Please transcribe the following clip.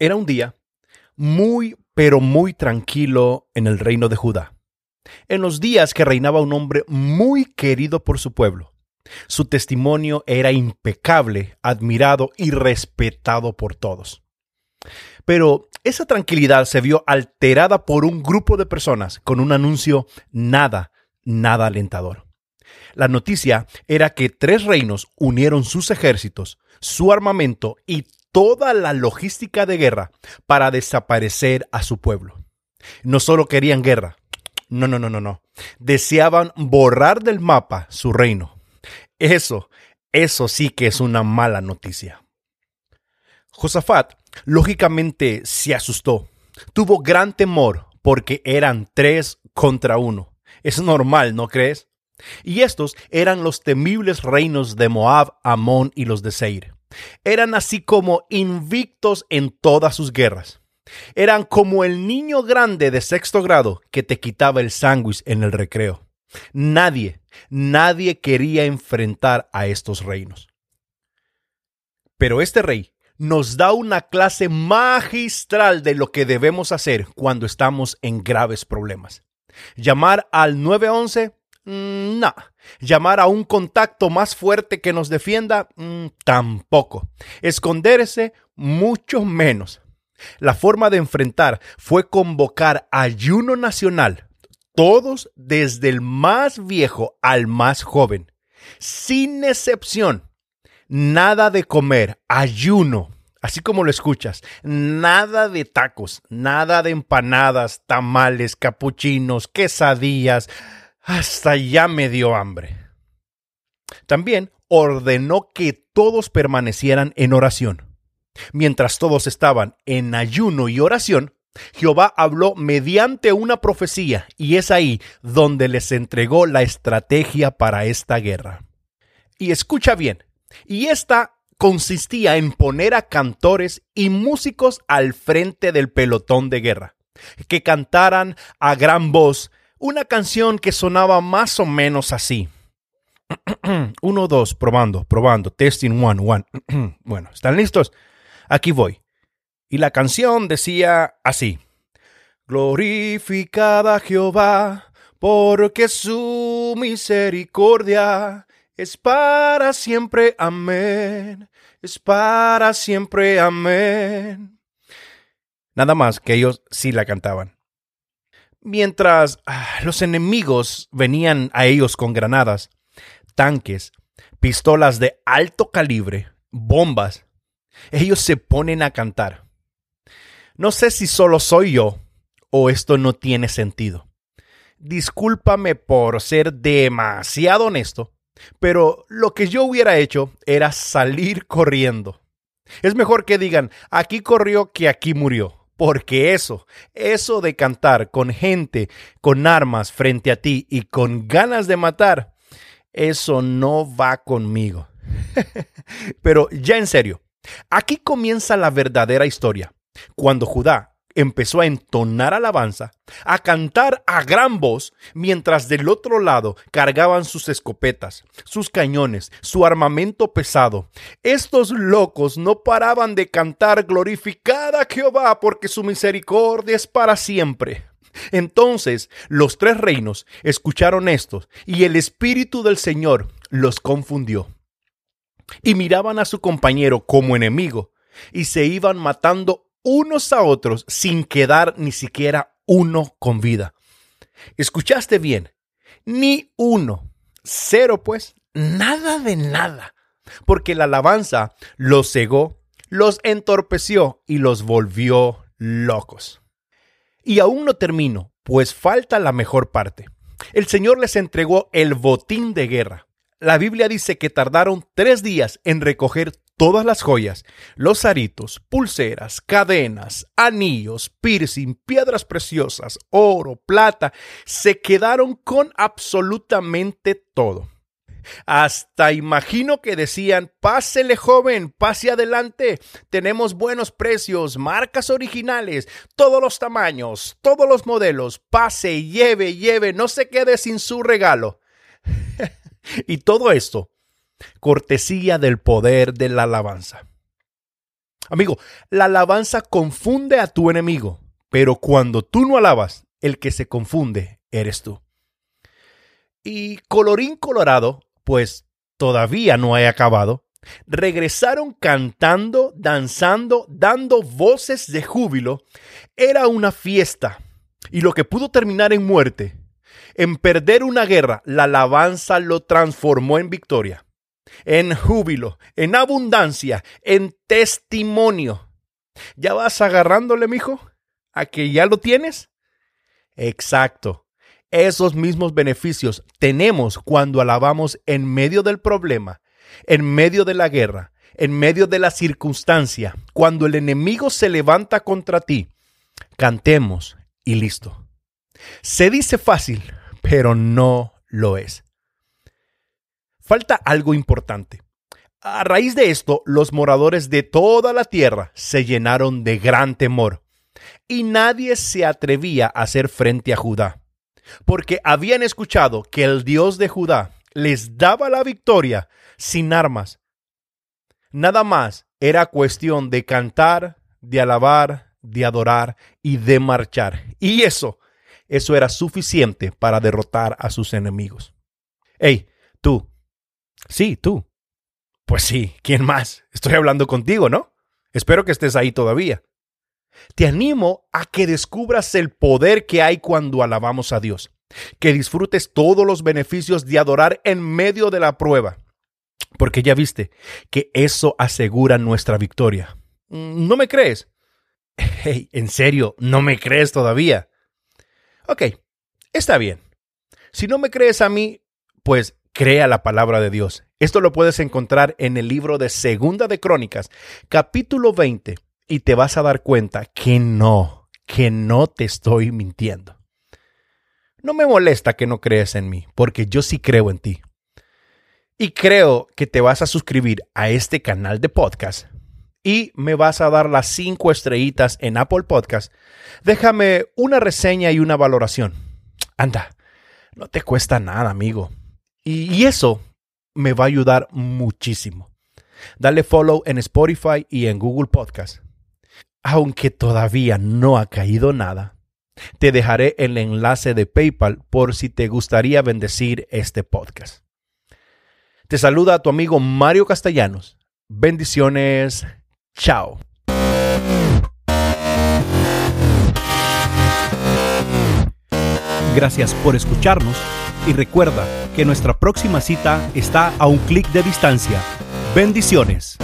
Era un día muy, pero muy tranquilo en el reino de Judá. En los días que reinaba un hombre muy querido por su pueblo. Su testimonio era impecable, admirado y respetado por todos. Pero esa tranquilidad se vio alterada por un grupo de personas con un anuncio nada, nada alentador. La noticia era que tres reinos unieron sus ejércitos, su armamento y toda la logística de guerra para desaparecer a su pueblo. No solo querían guerra, no, no, no, no, no. Deseaban borrar del mapa su reino. Eso, eso sí que es una mala noticia. Josafat, lógicamente, se asustó. Tuvo gran temor porque eran tres contra uno. Es normal, ¿no crees? Y estos eran los temibles reinos de Moab, Amón y los de Seir. Eran así como invictos en todas sus guerras. Eran como el niño grande de sexto grado que te quitaba el sándwich en el recreo. Nadie, nadie quería enfrentar a estos reinos. Pero este rey nos da una clase magistral de lo que debemos hacer cuando estamos en graves problemas. Llamar al 911 Mm, no. Llamar a un contacto más fuerte que nos defienda, mm, tampoco. Esconderse, mucho menos. La forma de enfrentar fue convocar ayuno nacional, todos desde el más viejo al más joven, sin excepción. Nada de comer, ayuno, así como lo escuchas, nada de tacos, nada de empanadas, tamales, capuchinos, quesadillas, hasta ya me dio hambre. También ordenó que todos permanecieran en oración. Mientras todos estaban en ayuno y oración, Jehová habló mediante una profecía y es ahí donde les entregó la estrategia para esta guerra. Y escucha bien, y esta consistía en poner a cantores y músicos al frente del pelotón de guerra, que cantaran a gran voz una canción que sonaba más o menos así. Uno, dos, probando, probando, testing one, one. bueno, ¿están listos? Aquí voy. Y la canción decía así. Glorificada Jehová, porque su misericordia es para siempre. Amén. Es para siempre. Amén. Nada más que ellos sí la cantaban. Mientras ah, los enemigos venían a ellos con granadas, tanques, pistolas de alto calibre, bombas, ellos se ponen a cantar. No sé si solo soy yo o esto no tiene sentido. Discúlpame por ser demasiado honesto, pero lo que yo hubiera hecho era salir corriendo. Es mejor que digan, aquí corrió que aquí murió. Porque eso, eso de cantar con gente con armas frente a ti y con ganas de matar, eso no va conmigo. Pero ya en serio, aquí comienza la verdadera historia. Cuando Judá empezó a entonar alabanza, a cantar a gran voz, mientras del otro lado cargaban sus escopetas, sus cañones, su armamento pesado. Estos locos no paraban de cantar glorificada Jehová porque su misericordia es para siempre. Entonces los tres reinos escucharon esto y el Espíritu del Señor los confundió. Y miraban a su compañero como enemigo y se iban matando unos a otros sin quedar ni siquiera uno con vida. ¿Escuchaste bien? Ni uno. Cero, pues, nada de nada. Porque la alabanza los cegó, los entorpeció y los volvió locos. Y aún no termino, pues falta la mejor parte. El Señor les entregó el botín de guerra. La Biblia dice que tardaron tres días en recoger todas las joyas, los aritos, pulseras, cadenas, anillos, piercing, piedras preciosas, oro, plata, se quedaron con absolutamente todo. Hasta imagino que decían, pásele joven, pase adelante, tenemos buenos precios, marcas originales, todos los tamaños, todos los modelos, pase, lleve, lleve, no se quede sin su regalo. y todo esto cortesía del poder de la alabanza. Amigo, la alabanza confunde a tu enemigo, pero cuando tú no alabas, el que se confunde eres tú. Y colorín colorado, pues todavía no he acabado, regresaron cantando, danzando, dando voces de júbilo. Era una fiesta. Y lo que pudo terminar en muerte, en perder una guerra, la alabanza lo transformó en victoria, en júbilo, en abundancia, en testimonio. ¿Ya vas agarrándole, mijo? ¿A que ya lo tienes? Exacto. Esos mismos beneficios tenemos cuando alabamos en medio del problema, en medio de la guerra, en medio de la circunstancia, cuando el enemigo se levanta contra ti. Cantemos y listo. Se dice fácil, pero no lo es. Falta algo importante. A raíz de esto, los moradores de toda la tierra se llenaron de gran temor, y nadie se atrevía a hacer frente a Judá porque habían escuchado que el Dios de Judá les daba la victoria sin armas. Nada más era cuestión de cantar, de alabar, de adorar y de marchar. Y eso, eso era suficiente para derrotar a sus enemigos. Hey, tú. Sí, tú. Pues sí, ¿quién más? Estoy hablando contigo, ¿no? Espero que estés ahí todavía. Te animo a que descubras el poder que hay cuando alabamos a Dios, que disfrutes todos los beneficios de adorar en medio de la prueba, porque ya viste que eso asegura nuestra victoria. ¿No me crees? En serio, ¿no me crees todavía? Ok, está bien. Si no me crees a mí, pues crea la palabra de Dios. Esto lo puedes encontrar en el libro de Segunda de Crónicas, capítulo 20 y te vas a dar cuenta que no, que no te estoy mintiendo. No me molesta que no creas en mí, porque yo sí creo en ti. Y creo que te vas a suscribir a este canal de podcast y me vas a dar las cinco estrellitas en Apple Podcast. Déjame una reseña y una valoración. Anda, no te cuesta nada, amigo. Y, eso me va a ayudar muchísimo. Dale follow en Spotify y en Google Podcast aunque todavía no ha caído nada, te dejaré el enlace de PayPal por si te gustaría bendecir este podcast. Te saluda tu amigo Mario Castellanos. Bendiciones. Chao. Gracias por escucharnos y recuerda que nuestra próxima cita está a un clic de distancia. Bendiciones.